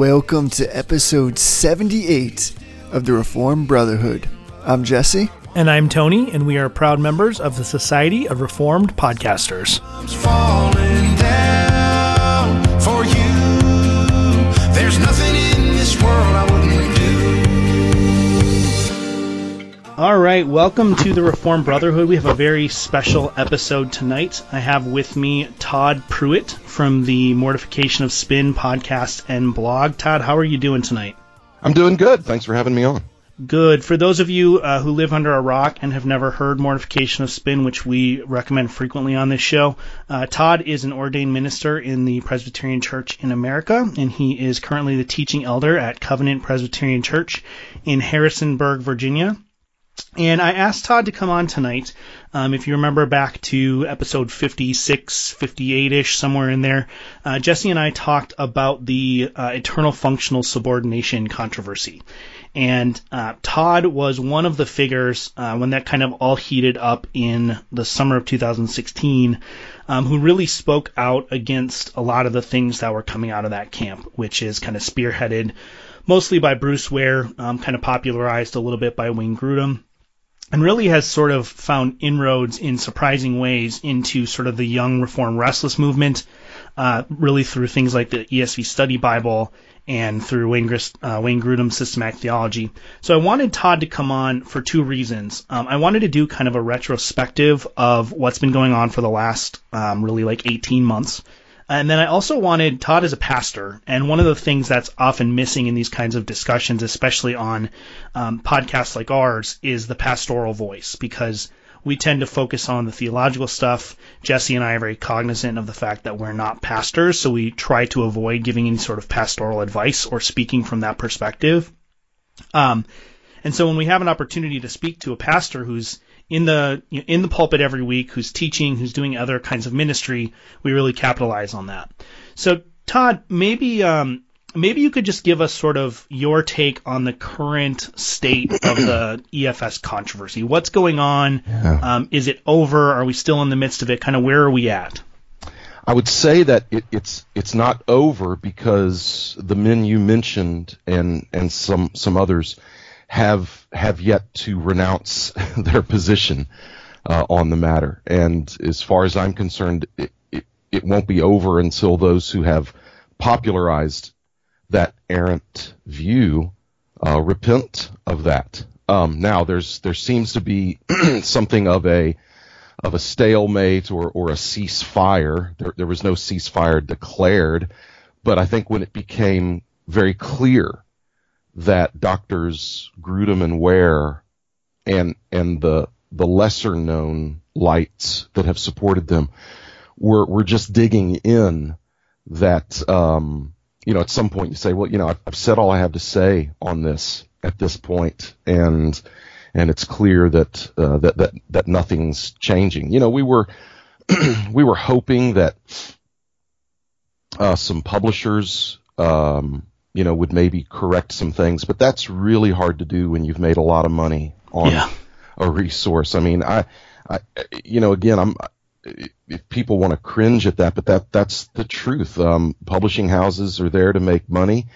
Welcome to episode 78 of the Reformed Brotherhood. I'm Jesse. And I'm Tony, and we are proud members of the Society of Reformed Podcasters. falling down for you. There's nothing in this world I wouldn't All right, welcome to the Reformed Brotherhood. We have a very special episode tonight. I have with me Todd Pruitt from the Mortification of Spin podcast and blog. Todd, how are you doing tonight? I'm doing good. Thanks for having me on. Good. For those of you uh, who live under a rock and have never heard Mortification of Spin, which we recommend frequently on this show, uh, Todd is an ordained minister in the Presbyterian Church in America, and he is currently the teaching elder at Covenant Presbyterian Church in Harrisonburg, Virginia. And I asked Todd to come on tonight. Um, if you remember back to episode 56, 58 ish, somewhere in there, uh, Jesse and I talked about the uh, eternal functional subordination controversy. And uh, Todd was one of the figures uh, when that kind of all heated up in the summer of 2016, um, who really spoke out against a lot of the things that were coming out of that camp, which is kind of spearheaded mostly by Bruce Ware, um, kind of popularized a little bit by Wayne Grudem and really has sort of found inroads in surprising ways into sort of the young reform restless movement, uh, really through things like the ESV Study Bible and through Wayne, Gris, uh, Wayne Grudem's systematic theology. So I wanted Todd to come on for two reasons. Um, I wanted to do kind of a retrospective of what's been going on for the last um, really like 18 months. And then I also wanted Todd as a pastor, and one of the things that's often missing in these kinds of discussions, especially on um, podcasts like ours, is the pastoral voice, because we tend to focus on the theological stuff. Jesse and I are very cognizant of the fact that we're not pastors, so we try to avoid giving any sort of pastoral advice or speaking from that perspective. Um, and so when we have an opportunity to speak to a pastor who's in the you know, in the pulpit every week, who's teaching, who's doing other kinds of ministry, we really capitalize on that. So Todd, maybe um, maybe you could just give us sort of your take on the current state of the EFS controversy. What's going on? Yeah. Um, is it over? Are we still in the midst of it? Kind of where are we at? I would say that it, it's it's not over because the men you mentioned and and some some others have have yet to renounce their position uh, on the matter. And as far as I'm concerned, it, it, it won't be over until those who have popularized that errant view uh, repent of that. Um, now, there's there seems to be something of a of a stalemate or, or a ceasefire. There, there was no ceasefire declared, but I think when it became very clear that doctors Grudem and Ware and and the the lesser known lights that have supported them were were just digging in that um, you know at some point you say well you know I've, I've said all I have to say on this at this point and and it's clear that uh, that that that nothing's changing. You know we were we were hoping that uh, some publishers um, you know, would maybe correct some things, but that's really hard to do when you've made a lot of money on Yeah. a resource. I mean, I, I, you know, again, I'm, if people want to cringe at that, but that, that's the truth. Um, publishing houses are there to make money.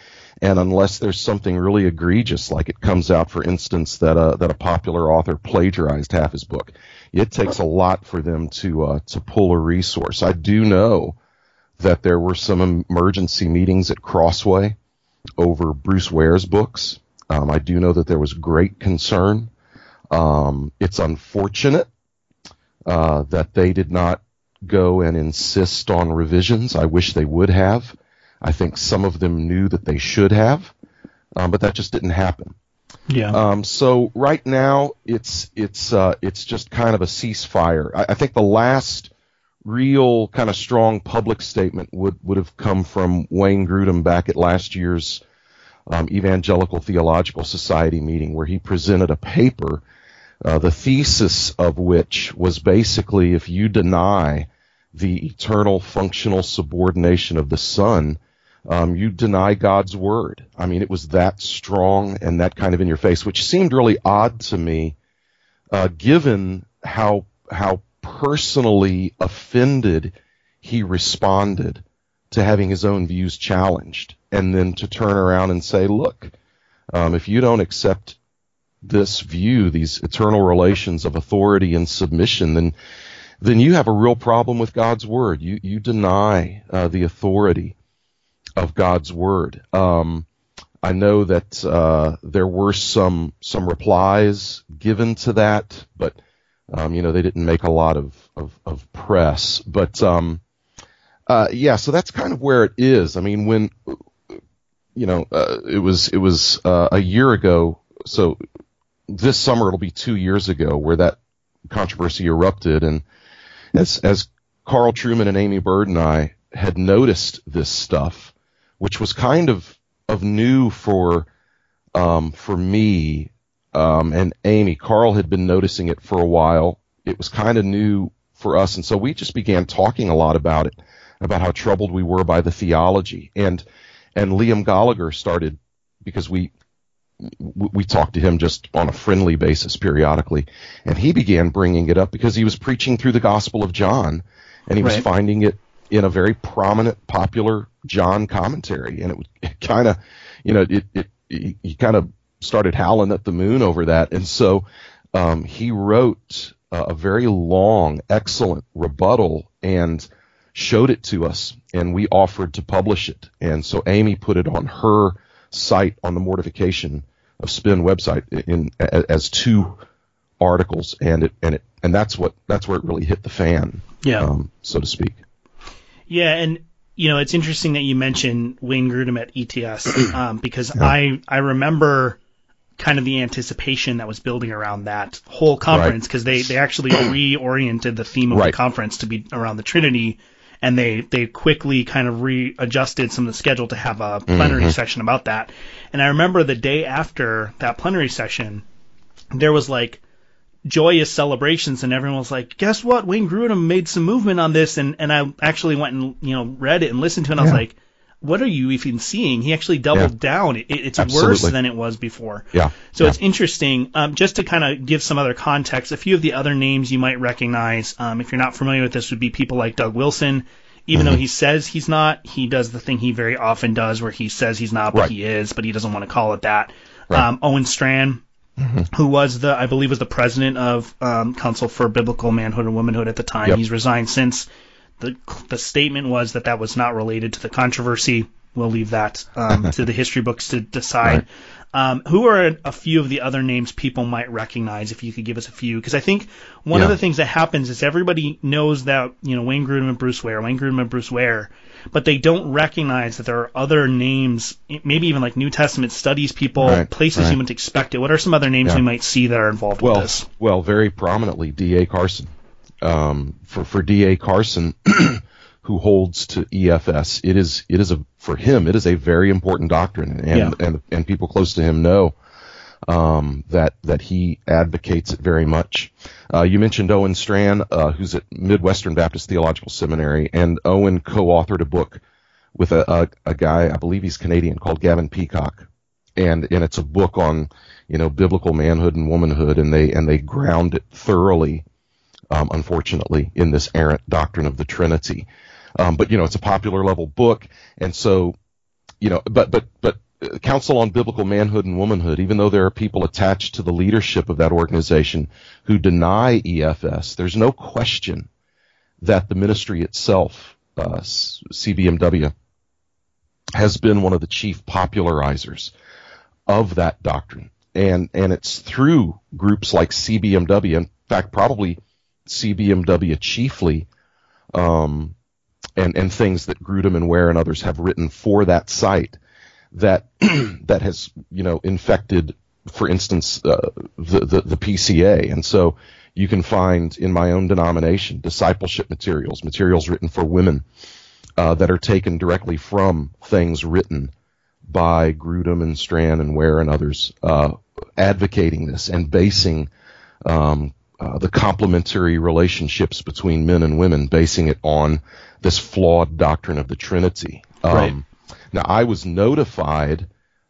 And unless there's something really egregious, like it comes out, for instance, that a, that a popular author plagiarized half his book, it takes a lot for them to, uh, to pull a resource. I do know that there were some emergency meetings at Crossway over Bruce Ware's books. Um, I do know that there was great concern. Um, it's unfortunate uh, that they did not go and insist on revisions. I wish they would have. I think some of them knew that they should have, um, but that just didn't happen. Yeah. Um, so right now it's it's uh, it's just kind of a ceasefire. I, I think the last real kind of strong public statement would would have come from Wayne Grudem back at last year's um, Evangelical Theological Society meeting, where he presented a paper, uh, the thesis of which was basically if you deny the eternal functional subordination of the Son, um, you deny God's word. I mean, it was that strong and that kind of in your face, which seemed really odd to me, uh, given how how personally offended he responded to having his own views challenged, and then to turn around and say, look, um, if you don't accept this view, these eternal relations of authority and submission, then then you have a real problem with God's word. You you deny uh, the authority of God's word. Um, I know that uh, there were some some replies given to that, but um, you know they didn't make a lot of of, of press. But um, uh, yeah, so that's kind of where it is. I mean, when you know uh, it was it was uh, a year ago, so this summer it'll be two years ago where that controversy erupted, and as as Carl Trueman and Aimee Byrd and I had noticed this stuff, which was kind of of new for um, for me um, and Aimee. Carl had been noticing it for a while. It was kind of new for us, and so we just began talking a lot about it, about how troubled we were by the theology, and and Liam Goligher started because we we talked to him just on a friendly basis periodically, and he began bringing it up because he was preaching through the Gospel of John, and he was finding it in a very prominent, popular John commentary, and it, it kind of, you know, it, it he, he kind of started howling at the moon over that, and so um, he wrote uh, a very long, excellent rebuttal and showed it to us, and we offered to publish it, and so Aimee put it on her site on the Mortification of Spin website in, a- as two articles, and it and it and that's what that's where it really hit the fan, Yeah. um, so to speak. Yeah, and you know it's interesting that you mentioned Wayne Grudem at ETS um, because I I remember kind of the anticipation that was building around that whole conference because they they actually reoriented the theme of Right. the conference to be around the Trinity. And they, they quickly kind of readjusted some of the schedule to have a plenary mm-hmm. session about that. And I remember the day after that plenary session, there was like joyous celebrations and everyone was like, guess what? Wayne Grudem made some movement on this and, and I actually went and, you know, read it and listened to it and I was like, what are you even seeing? He actually doubled Yeah. down. It, it's worse than it was before. Yeah. So yeah. it's interesting. Um, just to kind of give some other context, a few of the other names you might recognize, um, if you're not familiar with this, would be people like Doug Wilson. Even Mm-hmm. though he says he's not, he does the thing he very often does where he says he's not, but Right. he is, but he doesn't want to call it that. Right. Um, Owen Strachan, who was the, I believe, was the president of um, Council for Biblical Manhood and Womanhood at the time. Yep. He's resigned since. The the statement was that that was not related to the controversy. We'll leave that um, to the history books to decide. Um, who are a few of the other names people might recognize if you could give us a few? Because I think one of the things that happens is everybody knows that you know Wayne Grudem and Bruce Ware, Wayne Grudem and Bruce Ware, but they don't recognize that there are other names, maybe even like New Testament studies people, Right, places right. you wouldn't expect it. What are some other names Yeah. we might see that are involved well, with this? well, very prominently, D.A. Carson. Um, for for D.A. Carson, who holds to EFS, it is it is a for him it is a very important doctrine, and Yeah. and and people close to him know um, that that he advocates it very much. Uh, you mentioned Owen Strachan, uh, who's at Midwestern Baptist Theological Seminary, and Owen co-authored a book with a, a, a guy, I believe he's Canadian, called Gavin Peacock, and and it's a book on you know biblical manhood and womanhood, and they and they ground it thoroughly, um, unfortunately, in this errant doctrine of the Trinity. Um, but you know, it's a popular level book, and so you know, but but but uh, Council on Biblical Manhood and Womanhood, even though there are people attached to the leadership of that organization who deny EFS, there's no question that the ministry itself, uh, CBMW, has been one of the chief popularizers of that doctrine. And, and it's through groups like CBMW, in fact, probably CBMW chiefly, um, and, and things that Grudem and Ware and others have written for that site that, that has, you know, infected, for instance, uh, the, the, the PCA. And so you can find in my own denomination discipleship materials, materials written for women, uh, that are taken directly from things written by Grudem and Strachan and Ware and others, uh, advocating this and basing um, uh, the complementary relationships between men and women, basing it on this flawed doctrine of the Trinity. Um, Right. Now, I was notified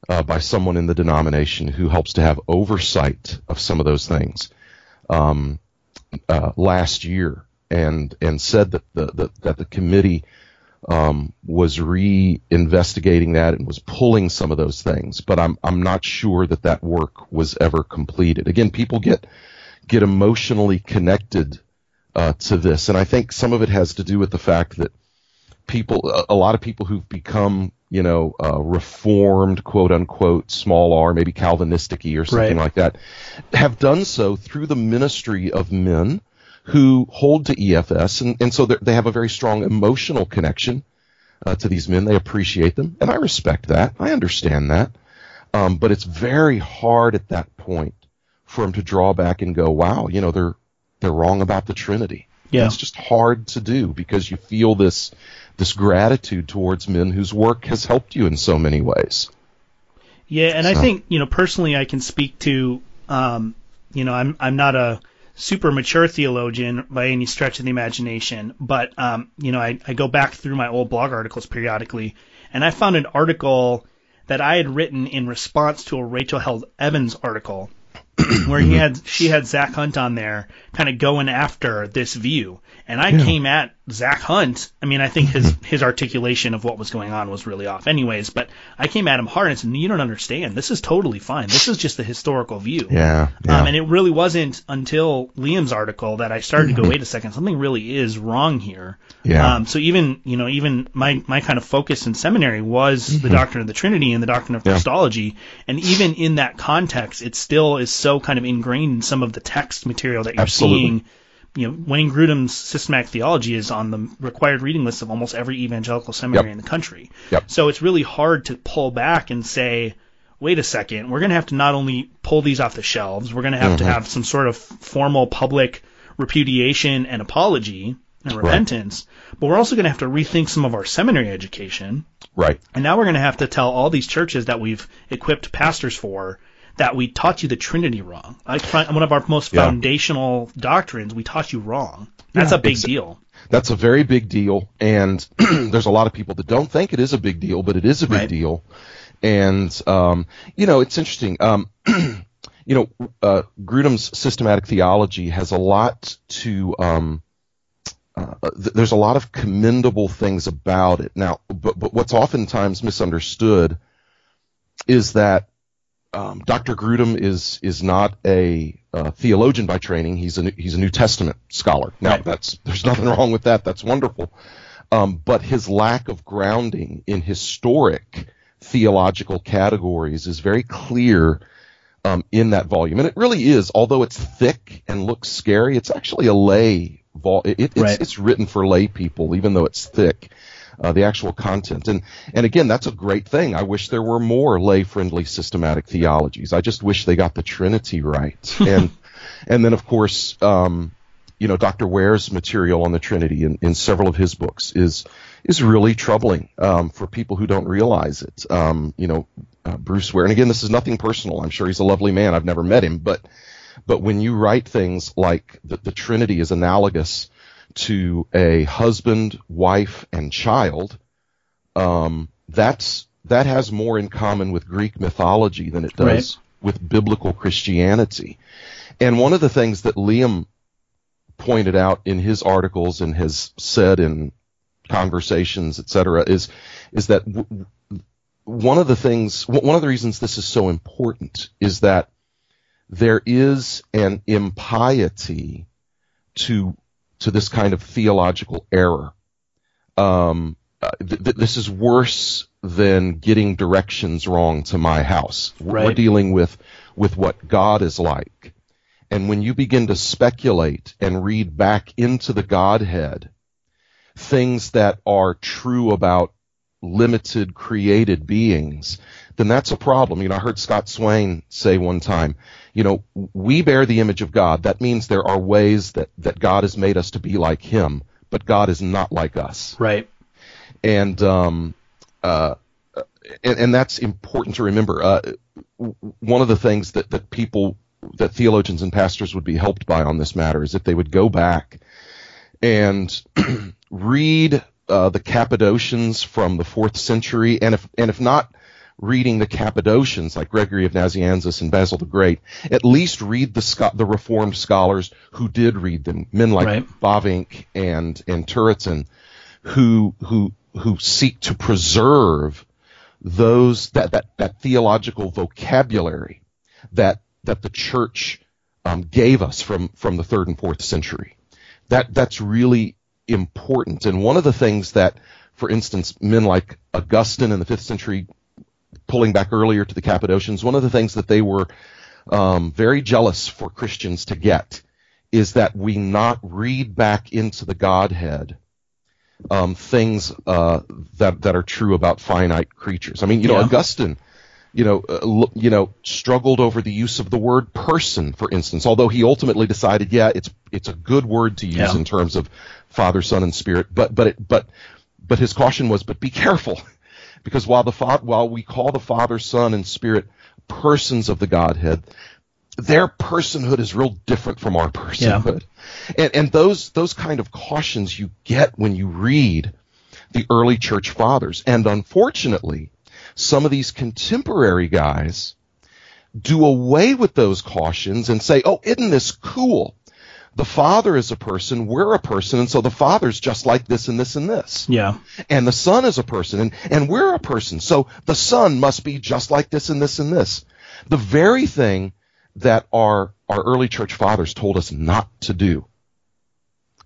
uh, by someone in the denomination who helps to have oversight of some of those things um, uh, last year, and and said that the, the that the committee um, was re-investigating that and was pulling some of those things, but I'm I'm not sure that that work was ever completed. Again, people get get emotionally connected uh, to this, and I think some of it has to do with the fact that people, a, lot of people who've become you know uh, reformed, quote unquote, small r, maybe Calvinisticy or something Right. like that, have done so through the ministry of men who hold to EFS, and, and so they have a very strong emotional connection uh, to these men. They appreciate them, and I respect that. I understand that. Um, but it's very hard at that point for them to draw back and go, "Wow, you know they're they're wrong about the Trinity." Yeah. It's just hard to do because you feel this this gratitude towards men whose work has helped you in so many ways. Yeah, and I think you know personally, I can speak to, um, you know, I'm I'm not a super mature theologian by any stretch of the imagination, but um, you know, I, I go back through my old blog articles periodically, and I found an article that I had written in response to a Rachel Held Evans article where he had she had Zach Hunt on there, kind of going after this view, and I came at Zach Hunt. I mean, I think his his articulation of what was going on was really off, anyways. But I came at him hard and said, "You don't understand. This is totally fine. This is just the historical view." Yeah, yeah. Um, and it really wasn't until Liam's article that I started to go, wait a second, something really is wrong here. Yeah. Um, so even, you know, even my, my kind of focus in seminary was the doctrine of the Trinity and the doctrine of Mm-hmm. Yeah. Christology. And even in that context, it still is so kind of ingrained in some of the text material that you're Absolutely. seeing. You know, Wayne Grudem's systematic theology is on the required reading list of almost every evangelical seminary Yep. in the country. Yep. So it's really hard to pull back and say, wait a second, we're going to have to not only pull these off the shelves, we're going to have to Mhm. have some sort of formal public repudiation and apology and repentance, but we're also going to have to rethink some of our seminary education. right. And now we're going to have to tell all these churches that we've equipped pastors for that we taught you the Trinity wrong. Like one of our most Yeah. foundational doctrines, we taught you wrong. That's a big deal. That's a very big deal, and there's a lot of people that don't think it is a big deal, but it is a big Right. deal. And um, you know, it's interesting. Um, you know, uh, Grudem's systematic theology has a lot to. Um, uh, th- there's a lot of commendable things about it. Now, but but what's oftentimes misunderstood is that um, Dr. Grudem is is not a uh, theologian by training. He's a New- he's a New Testament scholar. Now, Right. that's there's nothing wrong with that. That's wonderful. Um, but his lack of grounding in historic theological categories is very clear um, in that volume, and it really is. Although it's thick and looks scary, it's actually a lay vol. It, it's, Right. it's written for lay people, even though it's thick. Uh, the actual content, and and again, that's a great thing. I wish there were more lay-friendly systematic theologies. I just wish they got the Trinity right, and and then of course, um, you know, Dr. Ware's material on the Trinity in, in several of his books is is really troubling um, for people who don't realize it. Um, you know, uh, Bruce Ware, and again, this is nothing personal. I'm sure he's a lovely man. I've never met him, but but when you write things like the, the Trinity is analogous to a husband, wife, and child, um, that's that has more in common with Greek mythology than it does Right. with biblical Christianity. And one of the things that Liam pointed out in his articles and has said in conversations, etc., is is that w- one of the things, w- one of the reasons this is so important is that there is an impiety to to this kind of theological error. Um, uh, th- th- this is worse than getting directions wrong to my house. We're dealing with with what God is like. And when you begin to speculate and read back into the Godhead, things that are true about limited created beings, then that's a problem. You know, I heard Scott Swain say one time, you know, we bear the image of God. That means there are ways that, that God has made us to be like Him, but God is not like us Right. and um, uh, and, and that's important to remember. Uh, one of the things that that people that theologians and pastors would be helped by on this matter is if they would go back and read uh, the Cappadocians from the fourth century, and if and if not reading the Cappadocians like Gregory of Nazianzus and Basil the Great, at least read the scho- the Reformed scholars who did read them, men like Right. Bavinck and and Turretin, who who who seek to preserve those that that, that theological vocabulary that that the church um, gave us from from the third and fourth century. That that's really important. And one of the things that, for instance, men like Augustine in the fifth century, pulling back earlier to the Cappadocians, one of the things that they were um, very jealous for Christians to get is that we not read back into the Godhead um, things uh, that that are true about finite creatures. I mean, you know, Yeah. Augustine, you know, uh, lo- you know, struggled over the use of the word person, for instance. Although he ultimately decided, yeah, it's it's a good word to use Yeah. in terms of Father, Son, and Spirit. But but it, but but his caution was, but be careful, because while the fa- while we call the Father, Son, and Spirit persons of the Godhead, their personhood is real different from our personhood. And, and those, those kind of cautions you get when you read the early church fathers. And unfortunately, some of these contemporary guys do away with those cautions and say, oh, isn't this cool? The Father is a person, we're a person, and so the Father's just like this and this and this. Yeah. and the son is a person and, and we're a person so the son must be just like this and this and this. The very thing that our our early church fathers told us not to do.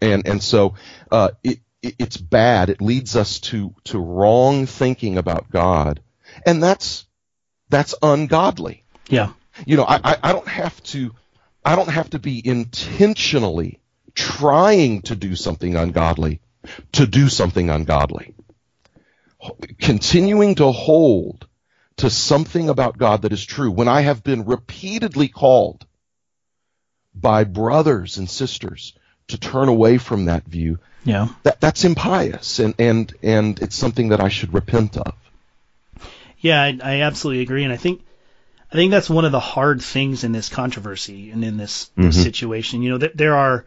And and so uh, it, it it's bad. It leads us to to wrong thinking about god. And that's that's ungodly. Yeah. you know, I, I, I don't have to, I don't have to be intentionally trying to do something ungodly to do something ungodly. Continuing to hold to something about God that is true when I have been repeatedly called by brothers and sisters to turn away from that view, Yeah. that, that's impious and, and, and it's something that I should repent of. Yeah, I, I absolutely agree, and I think I think that's one of the hard things in this controversy and in this, this mm-hmm. situation. You know, th- there are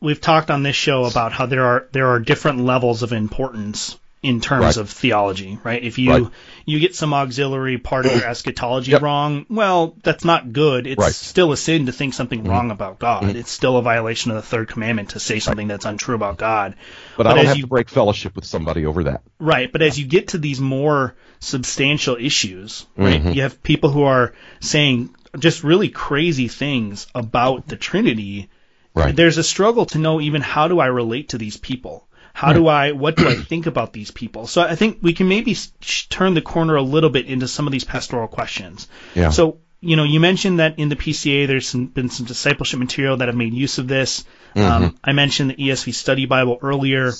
we've talked on this show about how there are there are different levels of importance in terms Right. of theology, right? If you Right. you get some auxiliary part of your eschatology Yep. wrong, well, that's not good. It's Right. Mm-hmm. still a sin to think something wrong about God. It's still a violation of the third commandment to say something that's untrue about God. But, But I don't as have you- to break fellowship with somebody over that. Right, but as you get to these more substantial issues, right, Mm-hmm. you have people who are saying just really crazy things about the Trinity. Right. There's a struggle to know even how do I relate to these people? How do I, what do I think about these people? So I think we can maybe sh- turn the corner a little bit into some of these pastoral questions. Yeah. So, you know, you mentioned that in the PCA there's some, been some discipleship material that have made use of this. Mm-hmm. Um, I mentioned the ESV Study Bible earlier.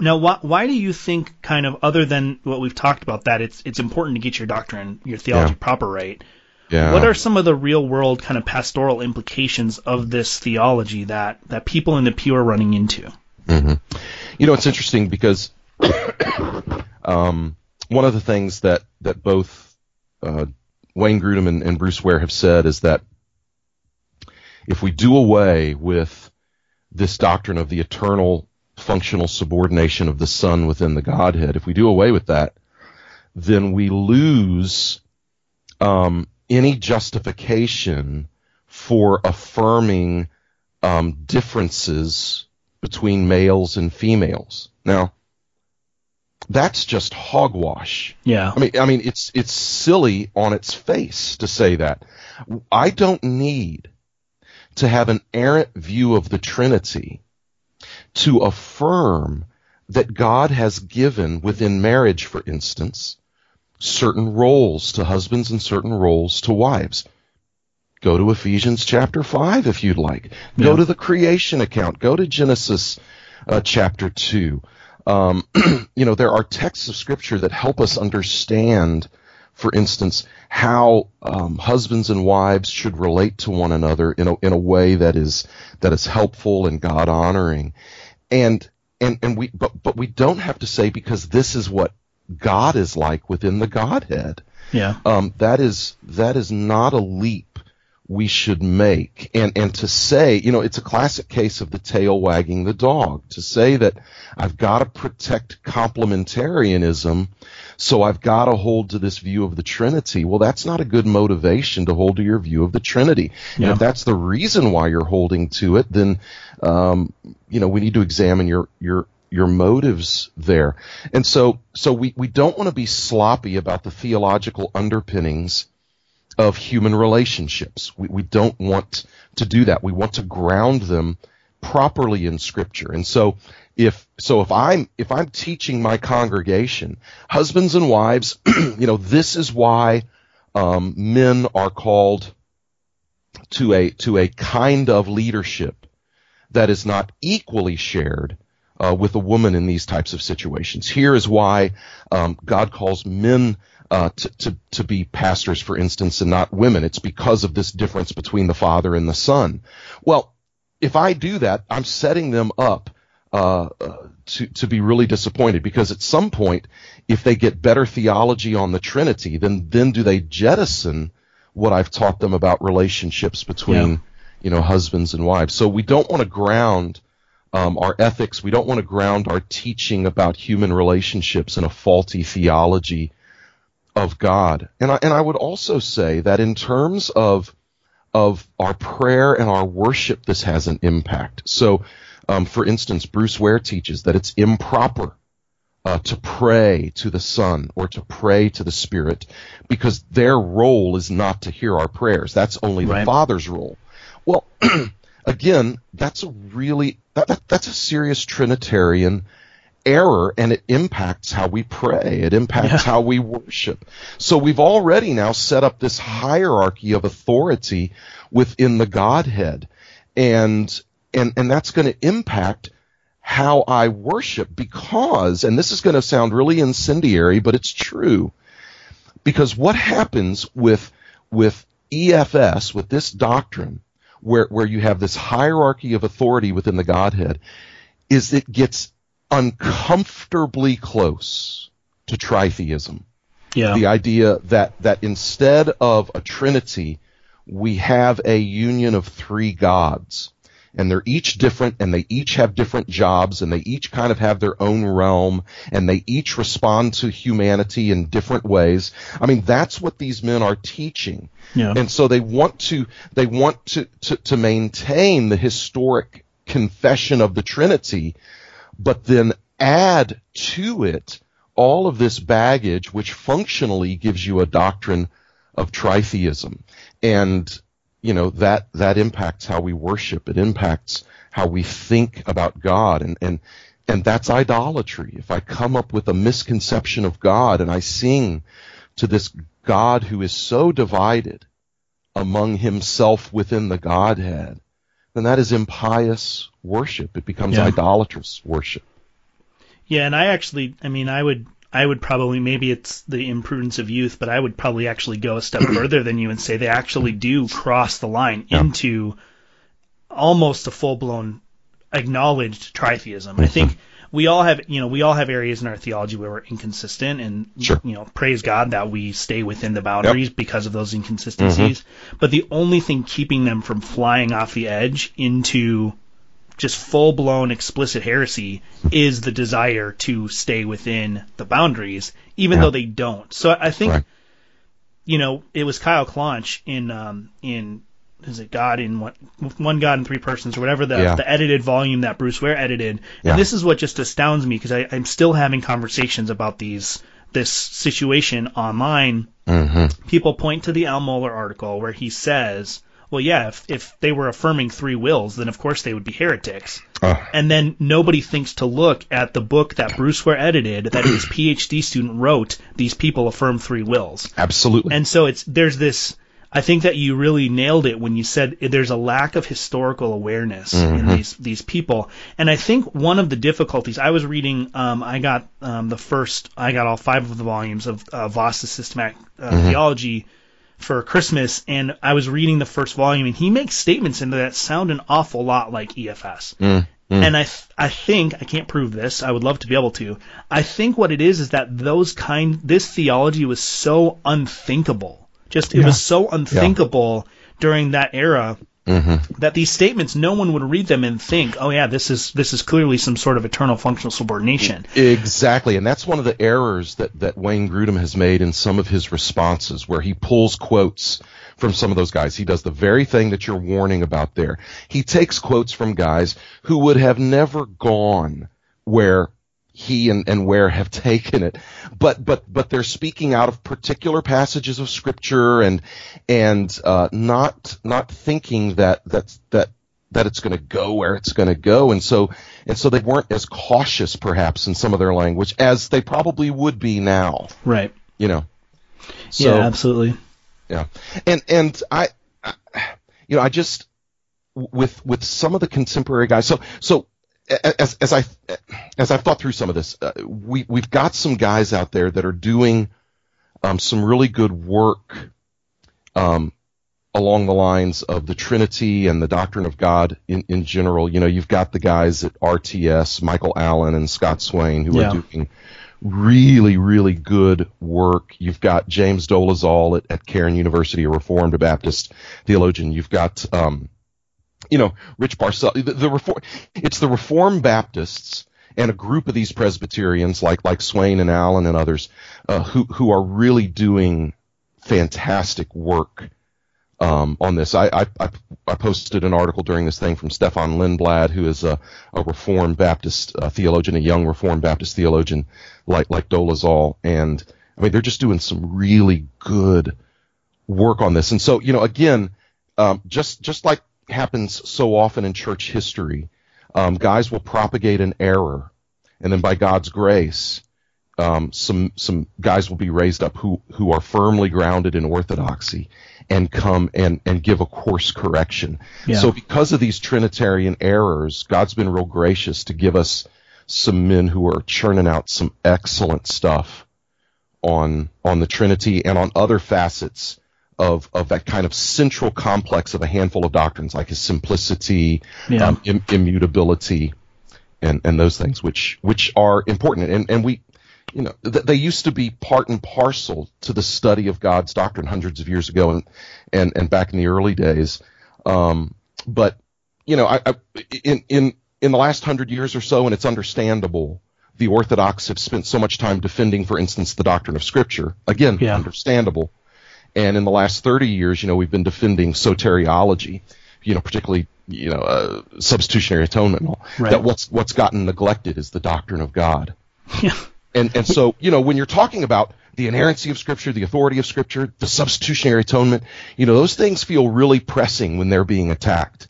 Now, why, why do you think, kind of, other than what we've talked about, that it's it's important to get your doctrine, your theology Yeah. proper right? Yeah. What are some of the real world kind of pastoral implications of this theology that that people in the pew are running into? You know, it's interesting because um, one of the things that that both uh, Wayne Grudem and, and Bruce Ware have said is that if we do away with this doctrine of the eternal functional subordination of the Son within the Godhead, if we do away with that, then we lose um, any justification for affirming um, differences between males and females. Now, that's just hogwash. Yeah. I mean, I mean, it's it's silly on its face to say that. I don't need to have an errant view of the Trinity to affirm that God has given within marriage, for instance, certain roles to husbands and certain roles to wives. Go to Ephesians chapter 5 if you'd like. Go to the creation account. Go to Genesis uh, chapter 2. Um, you know, there are texts of scripture that help us understand, for instance, how um, husbands and wives should relate to one another in a, in a way that is that is helpful and God honoring. And and and we but but we don't have to say because this is what God is like within the Godhead Yeah. um, that is that is not a leap we should make. And and to say, you know, it's a classic case of the tail wagging the dog. To say that I've got to protect complementarianism, so I've got to hold to this view of the Trinity. Well, that's not a good motivation to hold to your view of the Trinity. And if that's the reason why you're holding to it, then um, you know we need to examine your your your motives there. And so so we, we don't want to be sloppy about the theological underpinnings of human relationships. We, we don't want to do that. We want to ground them properly in scripture. And so if so if I'm if I'm teaching my congregation, husbands and wives, you know, this is why um, men are called to a to a kind of leadership that is not equally shared uh, with a woman in these types of situations. Here is why um, God calls men uh, to, to to be pastors, for instance, and not women. It's because of this difference between the father and the son. Well, if I do that, I'm setting them up uh, to to be really disappointed because at some point, if they get better theology on the Trinity, then then do they jettison what I've taught them about relationships between Yeah. you know husbands and wives? So we don't want to ground um, our ethics. We don't want to ground our teaching about human relationships in a faulty theology of God. And I and I would also say that in terms of of our prayer and our worship, this has an impact. So, um, for instance, Bruce Ware teaches that it's improper uh, to pray to the Son or to pray to the Spirit because their role is not to hear our prayers. That's only the Father's role. Well, again, that's a really that, that, that's a serious Trinitarian error and it impacts how we pray. It impacts Yeah. how we worship. So we've already now set up this hierarchy of authority within the Godhead. And and and that's going to impact how I worship because and this is going to sound really incendiary but it's true. Because what happens with with EFS with this doctrine where where you have this hierarchy of authority within the Godhead is it gets uncomfortably close to tritheism. Yeah. The idea that that instead of a trinity, we have a union of three gods. And they're each different and they each have different jobs and they each kind of have their own realm and they each respond to humanity in different ways. I mean, that's what these men are teaching. Yeah. And so they want to they want to, to, to maintain the historic confession of the Trinity, but then add to it all of this baggage which functionally gives you a doctrine of tritheism. And you know that that impacts how we worship. It impacts how we think about God and and and that's idolatry. If I come up with a misconception of God and I sing to this God who is so divided among himself within the Godhead, then that is impious worship. It becomes Yeah. idolatrous worship. Yeah, and I actually, I mean, I would, I would probably, maybe it's the imprudence of youth, but I would probably actually go a step further than you and say they actually do cross the line Yeah. into almost a full blown acknowledged tritheism. I think mm-hmm. we all have, you know, we all have areas in our theology where we're inconsistent, and Sure. you know, praise God that we stay within the boundaries because of those inconsistencies. Mm-hmm. But the only thing keeping them from flying off the edge into just full blown explicit heresy is the desire to stay within the boundaries, even Yeah. though they don't. So I think, Right. you know, it was Kyle Claunch in um, in is it God in one, one God in three persons or whatever the, Yeah. the edited volume that Bruce Ware edited. Yeah. And this is what just astounds me because I'm still having conversations about these this situation online hmm people point to the Al Mohler article where he says, well, yeah, if, if they were affirming three wills, then of course they would be heretics. Uh, And then nobody thinks to look at the book that Bruce Ware edited that his PhD student wrote, These People Affirm Three Wills. absolutely. And so it's there's this. I think that you really nailed it when you said there's a lack of historical awareness in these these people. And I think one of the difficulties I was reading, um, I got um, the first, I got all five of the volumes of uh, Vos's systematic uh, theology for Christmas, and I was reading the first volume, and he makes statements in there that sound an awful lot like EFS. Mm, mm. And I, th- I think I can't prove this. I would love to be able to. I think what it is is that those kind, this theology was so unthinkable. Just it was so unthinkable during that era Mm-hmm. that these statements, no one would read them and think, oh yeah, this is this is clearly some sort of eternal functional subordination. Exactly, and that's one of the errors that, that Wayne Grudem has made in some of his responses, where he pulls quotes from some of those guys. He does the very thing that you're warning about there. He takes quotes from guys who would have never gone where he and, and Ware have taken it. But but but they're speaking out of particular passages of scripture and and uh, not not thinking that that that that it's going to go where it's going to go, and so and so they weren't as cautious perhaps in some of their language as they probably would be now. Right. You know. So, yeah, absolutely. Yeah, and and I, I, you know, I just with with some of the contemporary guys. So so as as I as I've thought through some of this, uh, we we've got some guys out there that are doing um, some really good work um, along the lines of the Trinity and the doctrine of God in, in general. You know, you've got the guys at RTS, Michael Allen and Scott Swain, who Yeah. are doing really, really good work. You've got James Dolezal at, at Cairn University, a Reformed Baptist theologian. You've got, um, you know, Rich Barcellos. The, the reform, it's the Reformed Baptists and a group of these Presbyterians, like like Swain and Allen and others, uh, who who are really doing fantastic work um, on this. I, I, I, posted an article during this thing from Stefan Lindblad, who is a, a Reformed Baptist uh, theologian, a young Reformed Baptist theologian like like Dolezal, and I mean they're just doing some really good work on this. And so you know, again, um, just just like happens so often in church history, um, guys will propagate an error, and then by God's grace, um, some some guys will be raised up who who are firmly grounded in orthodoxy and come and and give a course correction. Yeah. So because of these Trinitarian errors, God's been real gracious to give us some men who are churning out some excellent stuff on on the Trinity and on other facets of of that kind of central complex of a handful of doctrines like his simplicity, Yeah. um, im- immutability, and and those things which which are important and and we you know th- they used to be part and parcel to the study of God's doctrine hundreds of years ago and and and back in the early days um, but you know I, I in in in the last hundred years or so and it's understandable the Orthodox have spent so much time defending for instance the doctrine of Scripture again Yeah. understandable and in the last 30 years, you know, we've been defending soteriology, you know, particularly, you know, uh, substitutionary atonement. Right. That what's what's gotten neglected is the doctrine of God. Yeah. And and so, you know, when you're talking about the inerrancy of Scripture, the authority of Scripture, the substitutionary atonement, you know, those things feel really pressing when they're being attacked.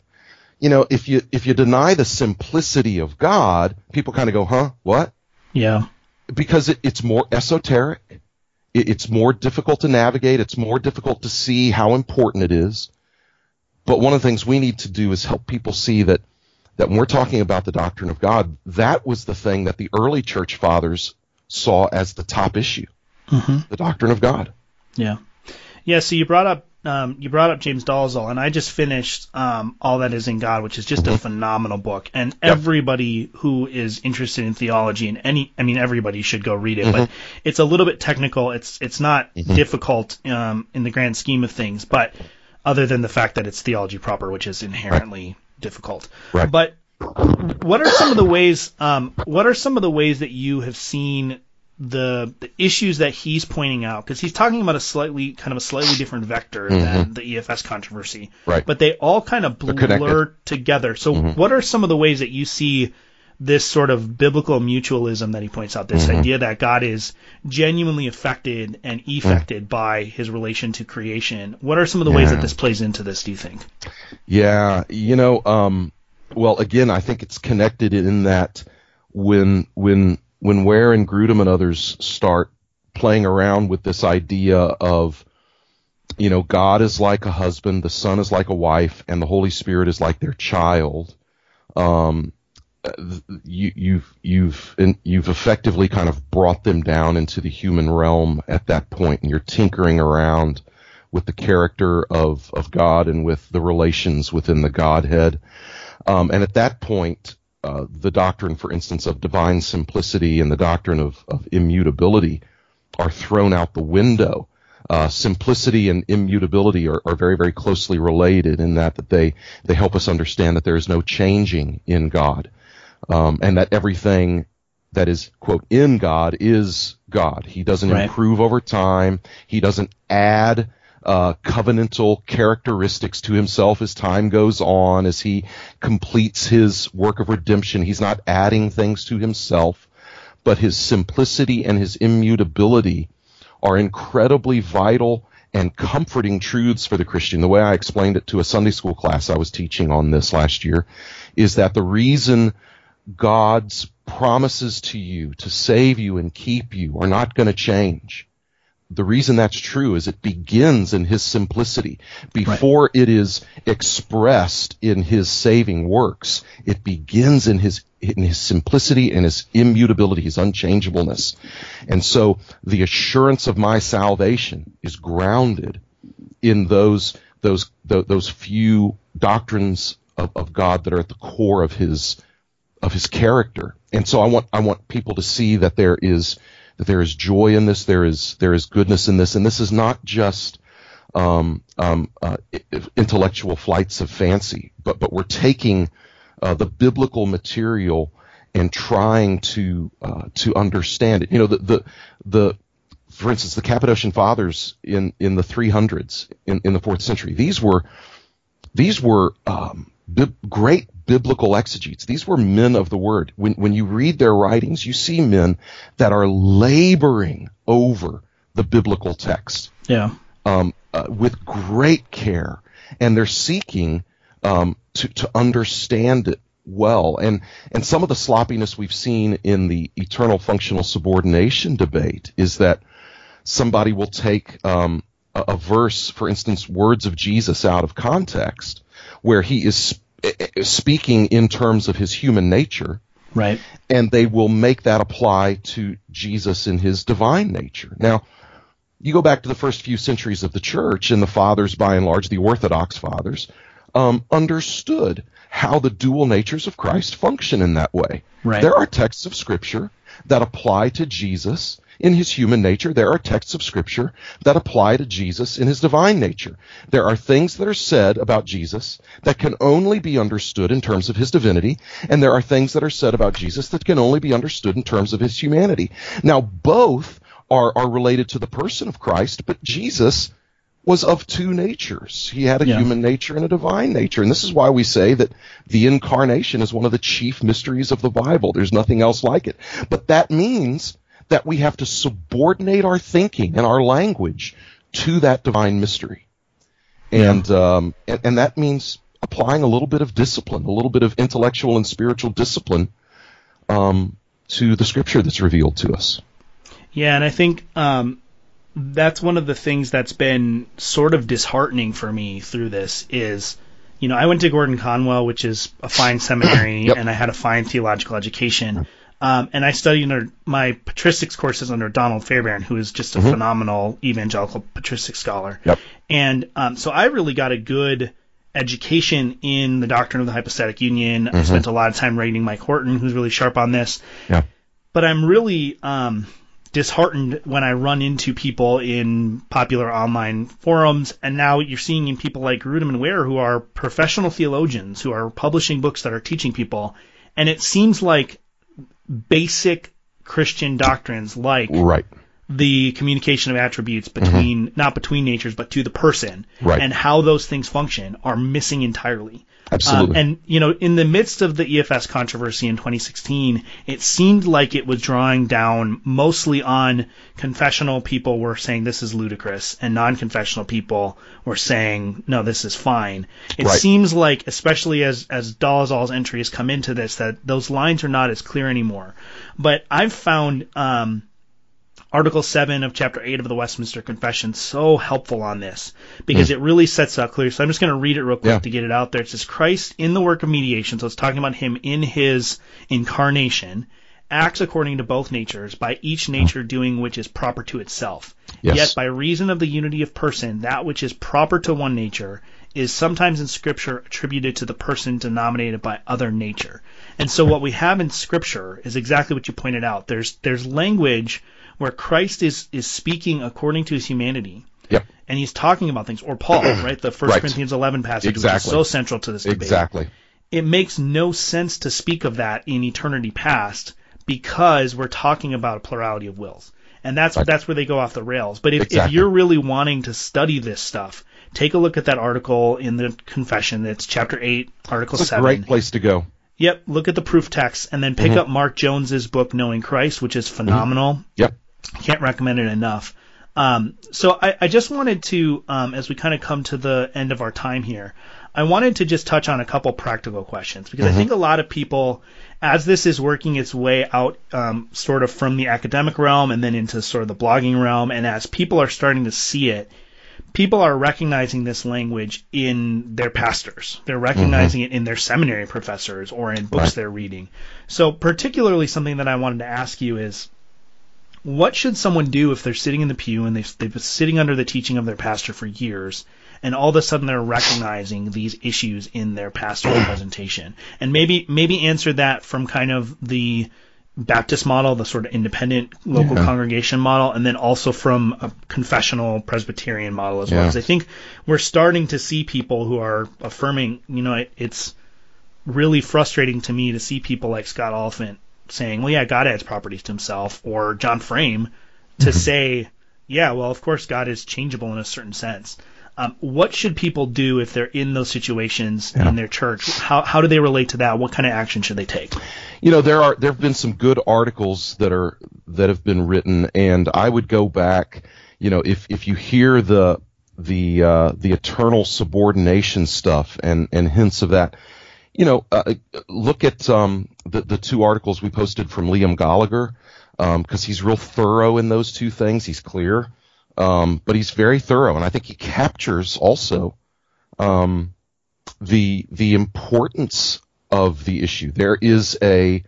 You know, if you if you deny the simplicity of God, people kind of go, "Huh? What?" Yeah. because it, it's more esoteric. It, it's more difficult to navigate. It's more difficult to see how important it is. But one of the things we need to do is help people see that that when we're talking about the doctrine of God, that was the thing that the early church fathers saw as the top issue, mm-hmm. the doctrine of God. Yeah. Yeah. So you brought up um, you brought up James Dolezal, and I just finished um, All That Is in God, which is just a phenomenal book. And everybody who is interested in theology and any, I mean, everybody should go read it. But it's a little bit technical. It's it's not difficult um, in the grand scheme of things, but other than the fact that it's theology proper, which is inherently difficult. Right. But what are some of the ways? Um, what are some of the ways that you have seen the the issues that he's pointing out? Because he's talking about a slightly kind of a slightly different vector than the EFS controversy, Mm-hmm. Right. But they all kind of blur. Mm-hmm. together. So, what are some of the ways that you see? This sort of biblical mutualism that he points out, this Mm-hmm. idea that God is genuinely affected and Mm. effected by his relation to creation. What are some of the ways that this plays into this, do you think? Yeah, you know, um, well, again, I think it's connected in that when when when Ware and Grudem and others start playing around with this idea of, you know, God is like a husband, the Son is like a wife, and the Holy Spirit is like their child. Um, you, you've you've you've effectively kind of brought them down into the human realm at that point, and you're tinkering around with the character of of God and with the relations within the Godhead. Um, and at that point, uh, the doctrine, for instance, of divine simplicity and the doctrine of, of immutability are thrown out the window. Uh, simplicity and immutability are, are very, very closely related in that, that they, they help us understand that there is no changing in God. Um, and that everything that is, quote, in God is God. He doesn't Right. improve over time. He doesn't add uh, covenantal characteristics to himself as time goes on, as he completes his work of redemption. He's not adding things to himself, but his simplicity and his immutability are incredibly vital and comforting truths for the Christian. The way I explained it to a Sunday school class I was teaching on this last year is that the reason God's promises to you to save you and keep you are not going to change the reason that's true is it begins in his simplicity. Before right. it is expressed in his saving works, it begins in his in his simplicity and his immutability, his unchangeableness. And so the assurance of my salvation is grounded in those those those few doctrines of, of God that are at the core of his of his character. And so I want I want people to see that there is that there is joy in this, there is there is goodness in this, and this is not just um, um, uh, intellectual flights of fancy, but but we're taking uh, the biblical material and trying to uh, to understand it. You know, the the the for instance, the Cappadocian Fathers in in the 300s in, in the fourth century. These were these were um, bi- great biblical exegetes. These were men of the word. When, when you read their writings, you see men that are laboring over the biblical text. Yeah. Um, uh, with great care, and they're seeking um, to to understand it well. And and some of the sloppiness we've seen in the eternal functional subordination debate is that somebody will take um, a, a verse, for instance, words of Jesus out of context, where he is speaking in terms of his human nature. Right. And they will make that apply to Jesus in his divine nature. Now, you go back to the first few centuries of the church, and the fathers, by and large, the Orthodox fathers, um, understood how the dual natures of Christ function in that way. Right. There are texts of Scripture that apply to Jesus in his human nature. There are texts of scripture that apply to Jesus in his divine nature. There are things that are said about Jesus that can only be understood in terms of his divinity, and there are things that are said about Jesus that can only be understood in terms of his humanity. Now, both are, are related to the person of Christ, but Jesus was of two natures. He had a yeah. human nature and a divine nature. And this is why we say that the incarnation is one of the chief mysteries of the Bible. There's nothing else like it. But that means that we have to subordinate our thinking and our language to that divine mystery. And, yeah. um, and, and that means applying a little bit of discipline, a little bit of intellectual and spiritual discipline um, to the scripture that's revealed to us. Yeah, and I think um, that's one of the things that's been sort of disheartening for me through this is, you know, I went to Gordon Conwell, which is a fine seminary, yep. and I had a fine theological education. Um, and I studied under my patristics courses under Donald Fairbairn, who is just a mm-hmm. phenomenal evangelical patristic scholar. Yep. And um, so I really got a good education in the doctrine of the hypostatic union. Mm-hmm. I spent a lot of time reading Mike Horton, who's really sharp on this. Yeah. But I'm really um, disheartened when I run into people in popular online forums, and now you're seeing in people like Grudem and Ware, who are professional theologians who are publishing books that are teaching people, and it seems like basic Christian doctrines like right. the communication of attributes between mm-hmm. not between natures but to the person right. and how those things function are missing entirely. Absolutely. Um, and you know, in the midst of the EFS controversy in 2016, it seemed like it was drawing down mostly on confessional people were saying this is ludicrous, and non-confessional people were saying no, this is fine. It right. seems like, especially as as Dolezal's entry has come into this, that those lines are not as clear anymore. But I've found. Um, Article 7 of Chapter 8 of the Westminster Confession so helpful on this because mm. it really sets out clear. So I'm just going to read it real quick yeah. to get it out there. It says, Christ in the work of mediation, so it's talking about him in his incarnation, acts according to both natures, by each nature doing which is proper to itself. Yes. Yet by reason of the unity of person, that which is proper to one nature is sometimes in Scripture attributed to the person denominated by other nature. And so what we have in Scripture is exactly what you pointed out. There's there's language where Christ is is speaking according to his humanity. Yep. And he's talking about things, or Paul, right? The First right. Corinthians 11 passage, exactly. which is so central to this debate. Exactly. It makes no sense to speak of that in eternity past because we're talking about a plurality of wills. And that's Right. that's where they go off the rails. But if, if you're really wanting to study this stuff, take a look at that article in the confession. It's chapter eight, article It's a seven. great place to go. Yep, look at the proof text and then pick Mhm. up Mark Jones's book Knowing Christ, which is phenomenal. Yep. Can't recommend it enough. Um, so I, I just wanted to, um, as we kind of come to the end of our time here, I wanted to just touch on a couple practical questions because I think a lot of people, as this is working its way out, um, sort of from the academic realm and then into sort of the blogging realm, and as people are starting to see it, people are recognizing this language in their pastors. They're recognizing it in their seminary professors or in books Right. they're reading. So, particularly something that I wanted to ask you is what should someone do if they're sitting in the pew and they've, they've been sitting under the teaching of their pastor for years and all of a sudden they're recognizing these issues in their pastoral presentation and maybe maybe answer that from kind of the Baptist model, the sort of independent local Yeah. congregation model, and then also from a confessional Presbyterian model as well. Because I think we're starting to see people who are affirming, you know, it, it's really frustrating to me to see people like Scott Oliphint saying, well, yeah, God adds properties to himself, or John Frame to say, yeah, well, of course, God is changeable in a certain sense. Um, what should people do if they're in those situations Yeah. in their church? How, how do they relate to that? What kind of action should they take? you know there are there have been some good articles that are that have been written and i would go back you know if if you hear the the uh the eternal subordination stuff and and hints of that you know uh, look at um the the two articles we posted from liam Goligher um because he's real thorough in those two things he's clear um but he's very thorough and i think he captures also um the the importance of the issue. There is a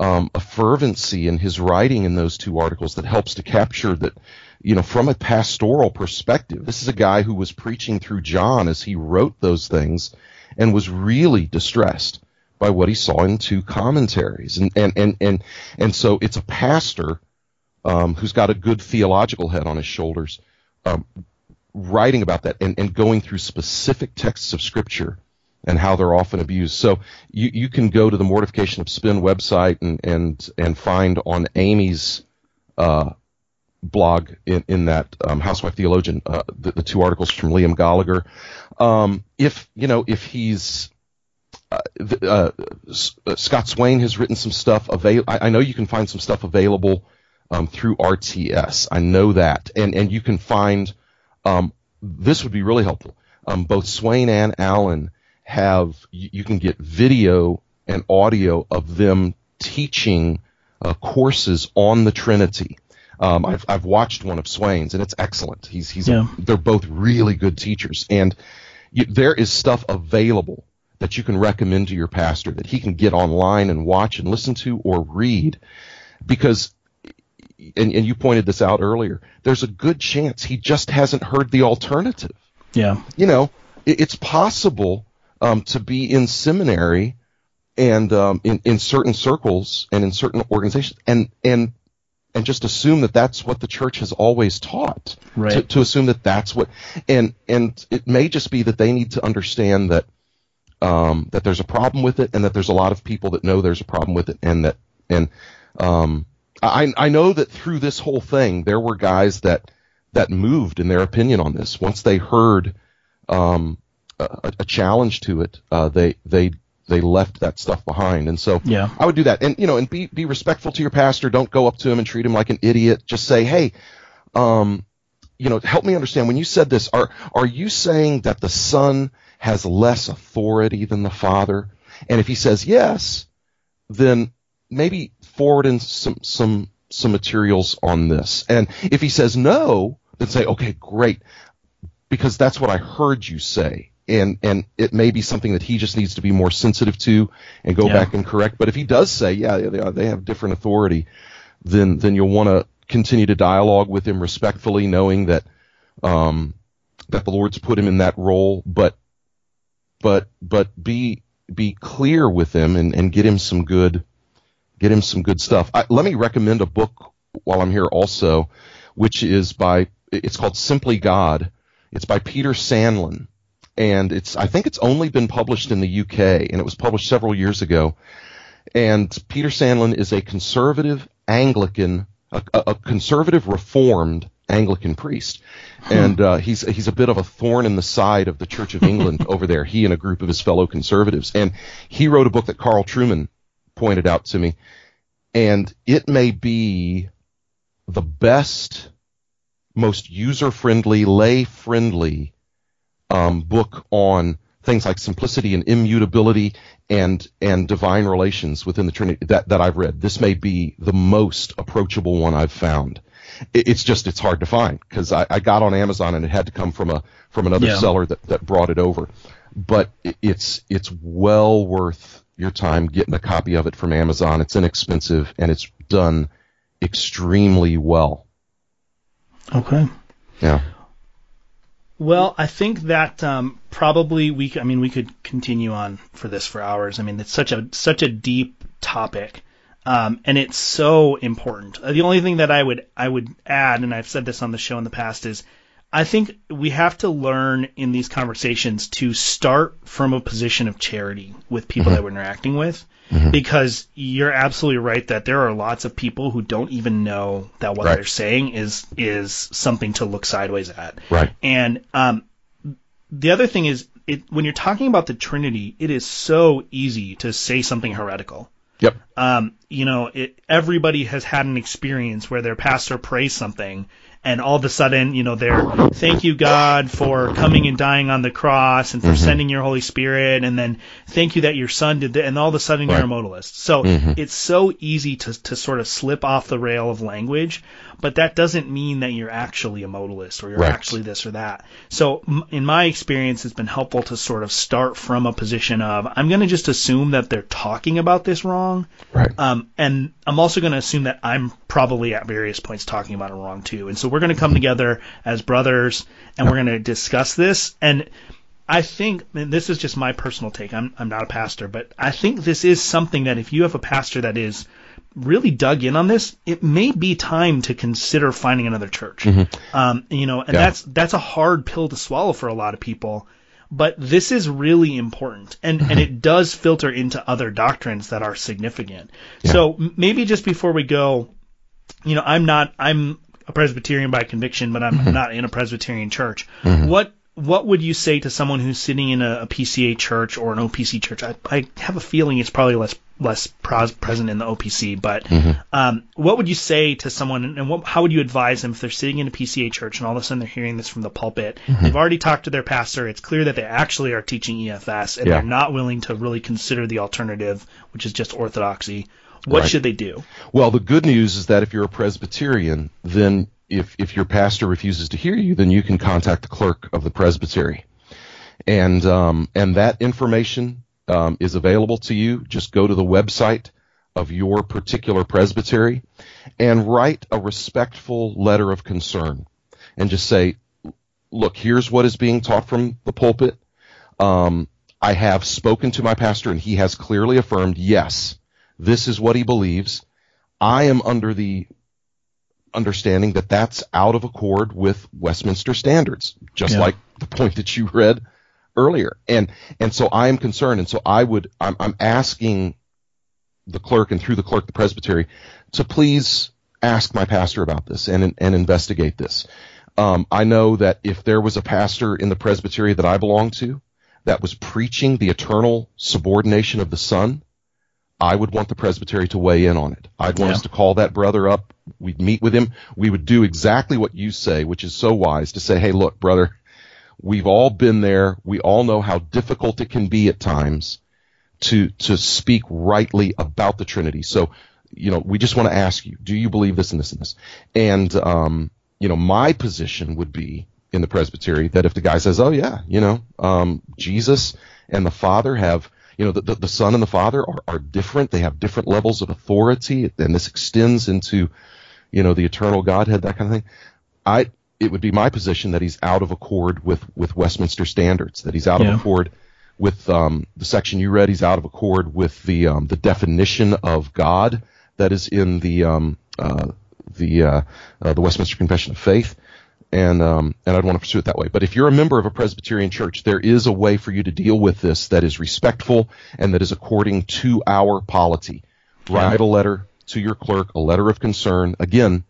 um, a fervency in his writing in those two articles that helps to capture that, you know, from a pastoral perspective. This is a guy who was preaching through John as he wrote those things, and was really distressed by what he saw in two commentaries, and and and and and so it's a pastor um, who's got a good theological head on his shoulders, um, writing about that and, and going through specific texts of scripture and how they're often abused. So you, you can go to the Mortification of Spin website and and and find on Aimee's uh, blog in, in that um, Housewife Theologian uh, the, the two articles from Liam Goligher. Um, if you know if he's uh, uh, uh, Scott Swain has written some stuff avail. I, I know you can find some stuff available um, through RTS. I know that, and and you can find um, this would be really helpful. Um, both Swain and Allen have you, you can get video and audio of them teaching uh, courses on the Trinity. Um, I've I've watched one of Swain's and it's excellent. He's he's Yeah. they're both really good teachers and you, there is stuff available that you can recommend to your pastor that he can get online and watch and listen to or read because and, and you pointed this out earlier there's a good chance he just hasn't heard the alternative Yeah. you know it, it's possible um, to be in seminary and um, in, in certain circles and in certain organizations and and and just assume that that's what the church has always taught Right. to, to assume that that's what and and it may just be that they need to understand that um, that there's a problem with it and that there's a lot of people that know there's a problem with it and that and um, I I know that through this whole thing there were guys that that moved in their opinion on this. Once they heard um, a, a challenge to it uh, they they they left that stuff behind. And so Yeah. I would do that. And you know and be be respectful to your pastor. Don't go up to him and treat him like an idiot. Just say hey um, you know, help me understand. When you said this, are, are you saying that the son has less authority than the father? And if he says yes, then maybe forward in some, some, some materials on this. And if he says no, then say, okay, great. Because that's what I heard you say. And, and it may be something that he just needs to be more sensitive to and go Yeah. back and correct. But if he does say, yeah, they, they have different authority, then, then you'll want to continue to dialogue with him respectfully, knowing that um, that the Lord's put him in that role, but but but be be clear with him and, and get him some good get him some good stuff. I, let me recommend a book while I'm here also, which is by it's called Simply God. It's by Peter Sanlon, and it's I think it's only been published in the UK, and it was published several years ago. And Peter Sanlon is a conservative Anglican a, a conservative reformed Anglican priest, and uh, he's he's a bit of a thorn in the side of the Church of England over there. He and a group of his fellow conservatives, and he wrote a book that Carl Trueman pointed out to me, and it may be the best, most user friendly, lay friendly um, book on things like simplicity and immutability and and divine relations within the Trinity that, that I've read. This may be the most approachable one I've found. It, it's just it's hard to find because I, I got on Amazon and it had to come from a from another Yeah. seller that, that brought it over. But it, it's it's well worth your time getting a copy of it from Amazon. It's inexpensive and it's done extremely well. Okay. Yeah. Well, I think that um, probably we. I mean, we could continue on for this for hours. I mean, it's such a such a deep topic, um, and it's so important. Uh, The only thing that I would I would add, and I've said this on the show in the past, is I think we have to learn in these conversations to start from a position of charity with people that we're interacting with. Because you're absolutely right that there are lots of people who don't even know that what Right. they're saying is is something to look sideways at. Right. And um, the other thing is, it, when you're talking about the Trinity, it is so easy to say something heretical. Yep. Um, you know, it, everybody has had an experience where their pastor prays something, and all of a sudden, you know, they're thank you God for coming and dying on the cross and for sending your Holy Spirit, and then thank you that your son did that, and all of a sudden you're a Right. modalist. So it's so easy to to sort of slip off the rail of language, but that doesn't mean that you're actually a modalist or you're Right. actually this or that. So m- in my experience, it's been helpful to sort of start from a position of I'm going to just assume that they're talking about this wrong. Right. Um, and I'm also going to assume that I'm probably at various points talking about it wrong too. And so we're going to come together as brothers and we're going to discuss this. And I think, and this is just my personal take. I'm, I'm not a pastor, but I think this is something that if you have a pastor that is really dug in on this, it may be time to consider finding another church. Mm-hmm. Um, you know, and Yeah. that's that's a hard pill to swallow for a lot of people. But this is really important, and and mm-hmm. it does filter into other doctrines that are significant. So maybe just before we go, you know, I'm not I'm a Presbyterian by conviction, but I'm mm-hmm. not in a Presbyterian church. What what would you say to someone who's sitting in a, a PCA church or an OPC church? I, I have a feeling it's probably less less pros, present in the OPC, but um, what would you say to someone, and what, how would you advise them if they're sitting in a PCA church and all of a sudden they're hearing this from the pulpit? They've already talked to their pastor. It's clear that they actually are teaching EFS, and Yeah. they're not willing to really consider the alternative, which is just orthodoxy. What Right. should they do? Well, the good news is that if you're a Presbyterian, then if, if your pastor refuses to hear you, then you can contact the clerk of the presbytery. And, um, and that information, um, is available to you. Just go to the website of your particular presbytery and write a respectful letter of concern and just say, look, here's what is being taught from the pulpit. Um, I have spoken to my pastor and he has clearly affirmed, yes, this is what he believes. I am under the understanding that that's out of accord with Westminster standards, just Yeah. like the point that you read earlier. And and so I am concerned, and so I would I'm, I'm asking the clerk and through the clerk the presbytery to please ask my pastor about this and and investigate this. Um, I know that if there was a pastor in the presbytery that I belong to that was preaching the eternal subordination of the Son, I would want the presbytery to weigh in on it. I'd want Yeah. us to call that brother up. We'd meet with him. We would do exactly what you say, which is so wise to say, hey, look, brother, we've all been there. We all know how difficult it can be at times to, to speak rightly about the Trinity. So, you know, we just want to ask you, do you believe this and this and this? And, um, you know, my position would be in the presbytery that if the guy says, oh yeah, you know, um, Jesus and the Father have, you know, the, the, the Son and the Father are, are different. They have different levels of authority, and this extends into, you know, the eternal Godhead, that kind of thing. I, it would be my position that he's out of accord with, with Westminster standards, that he's out Yeah. of accord with um, the section you read. He's out of accord with the um, the definition of God that is in the um, uh, the uh, uh, the Westminster Confession of Faith, and um, and I'd want to pursue it that way. But if you're a member of a Presbyterian church, there is a way for you to deal with this that is respectful and that is according to our polity. Write a letter to your clerk a letter of concern. Again,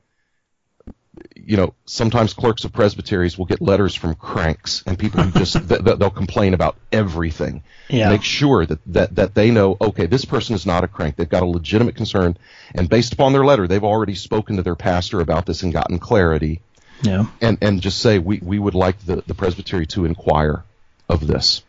you know, sometimes clerks of presbyteries will get letters from cranks and people who just th- th- they'll complain about everything. Yeah. Make sure that, that that they know, okay, this person is not a crank. They've got a legitimate concern, and based upon their letter, they've already spoken to their pastor about this and gotten clarity. Yeah. And and just say we we would like the the presbytery to inquire of this.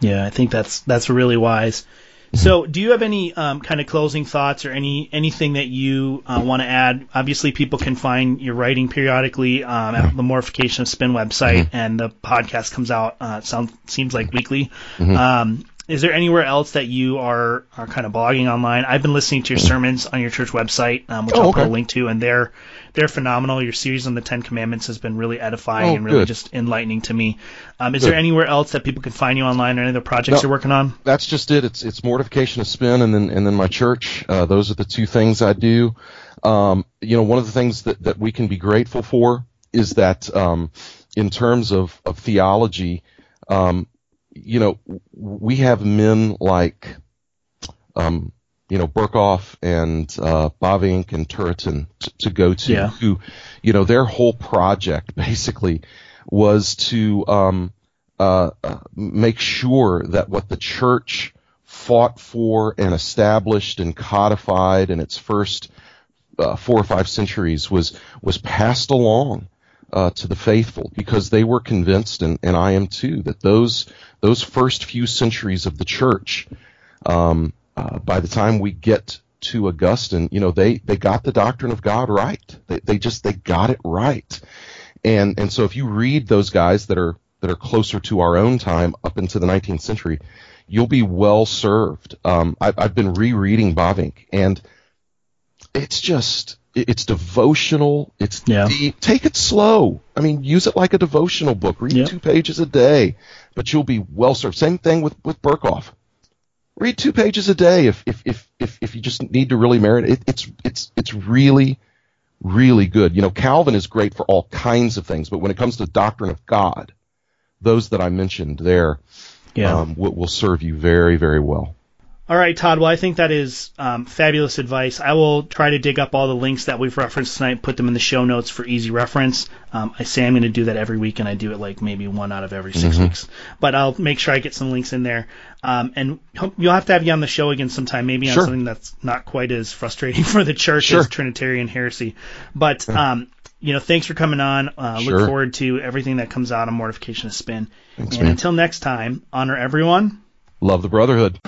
Yeah, I think that's that's really wise. So, do you have any um, kind of closing thoughts or any anything that you uh, want to add? Obviously, people can find your writing periodically um, at the Mortification of Spin website, and the podcast comes out. Uh, sounds seems like weekly. Um, is there anywhere else that you are are kind of blogging online? I've been listening to your sermons on your church website, um, which Oh, I'll put a link to, and they're they're phenomenal. Your series on the Ten Commandments has been really edifying Oh, and really good. just enlightening to me. Um, is Good. there anywhere else that people can find you online or any other projects No. you're working on? that's just it. It's it's mortification of spin, and then and then my church. Uh, those are the two things I do. Um, you know, one of the things that that we can be grateful for is that um, in terms of of theology, um, you know, we have men like, um, you know, Berkhof and uh, and Turretin t- to go to, Yeah. who, you know, their whole project basically was to um, uh, uh, make sure that what the church fought for and established and codified in its first uh, four or five centuries was was passed along uh, to the faithful because they were convinced, and, and I am too, that those those first few centuries of the church, um, uh, by the time we get to Augustine, you know, they they got the doctrine of God right. They they just they got it right, and and so if you read those guys that are that are closer to our own time up into the 19th century, you'll be well served. Um, I, I've been rereading Bavinck, and it's just it's devotional. It's Yeah. deep. Take it slow. I mean, use it like a devotional book. Read Yep. two pages a day, but you'll be well served. Same thing with with Berkhof. Read two pages a day if if if if, if you just need to really merit it. It's it's it's really really good. You know, Calvin is great for all kinds of things, but when it comes to doctrine of God, those that I mentioned there Yeah. um, will, will serve you very very well. All right, Todd. Well, I think that is um, fabulous advice. I will try to dig up all the links that we've referenced tonight, and put them in the show notes for easy reference. Um, I say I'm going to do that every week, and I do it like maybe one out of every 6 weeks. But I'll make sure I get some links in there. Um, and hope- you'll have to have you on the show again sometime, maybe on Sure. something that's not quite as frustrating for the church Sure. as Trinitarian heresy. But um, you know, thanks for coming on. Uh, Look forward to everything that comes out on Mortification of Spin. Thanks, and man. until next time, honor everyone. Love the brotherhood.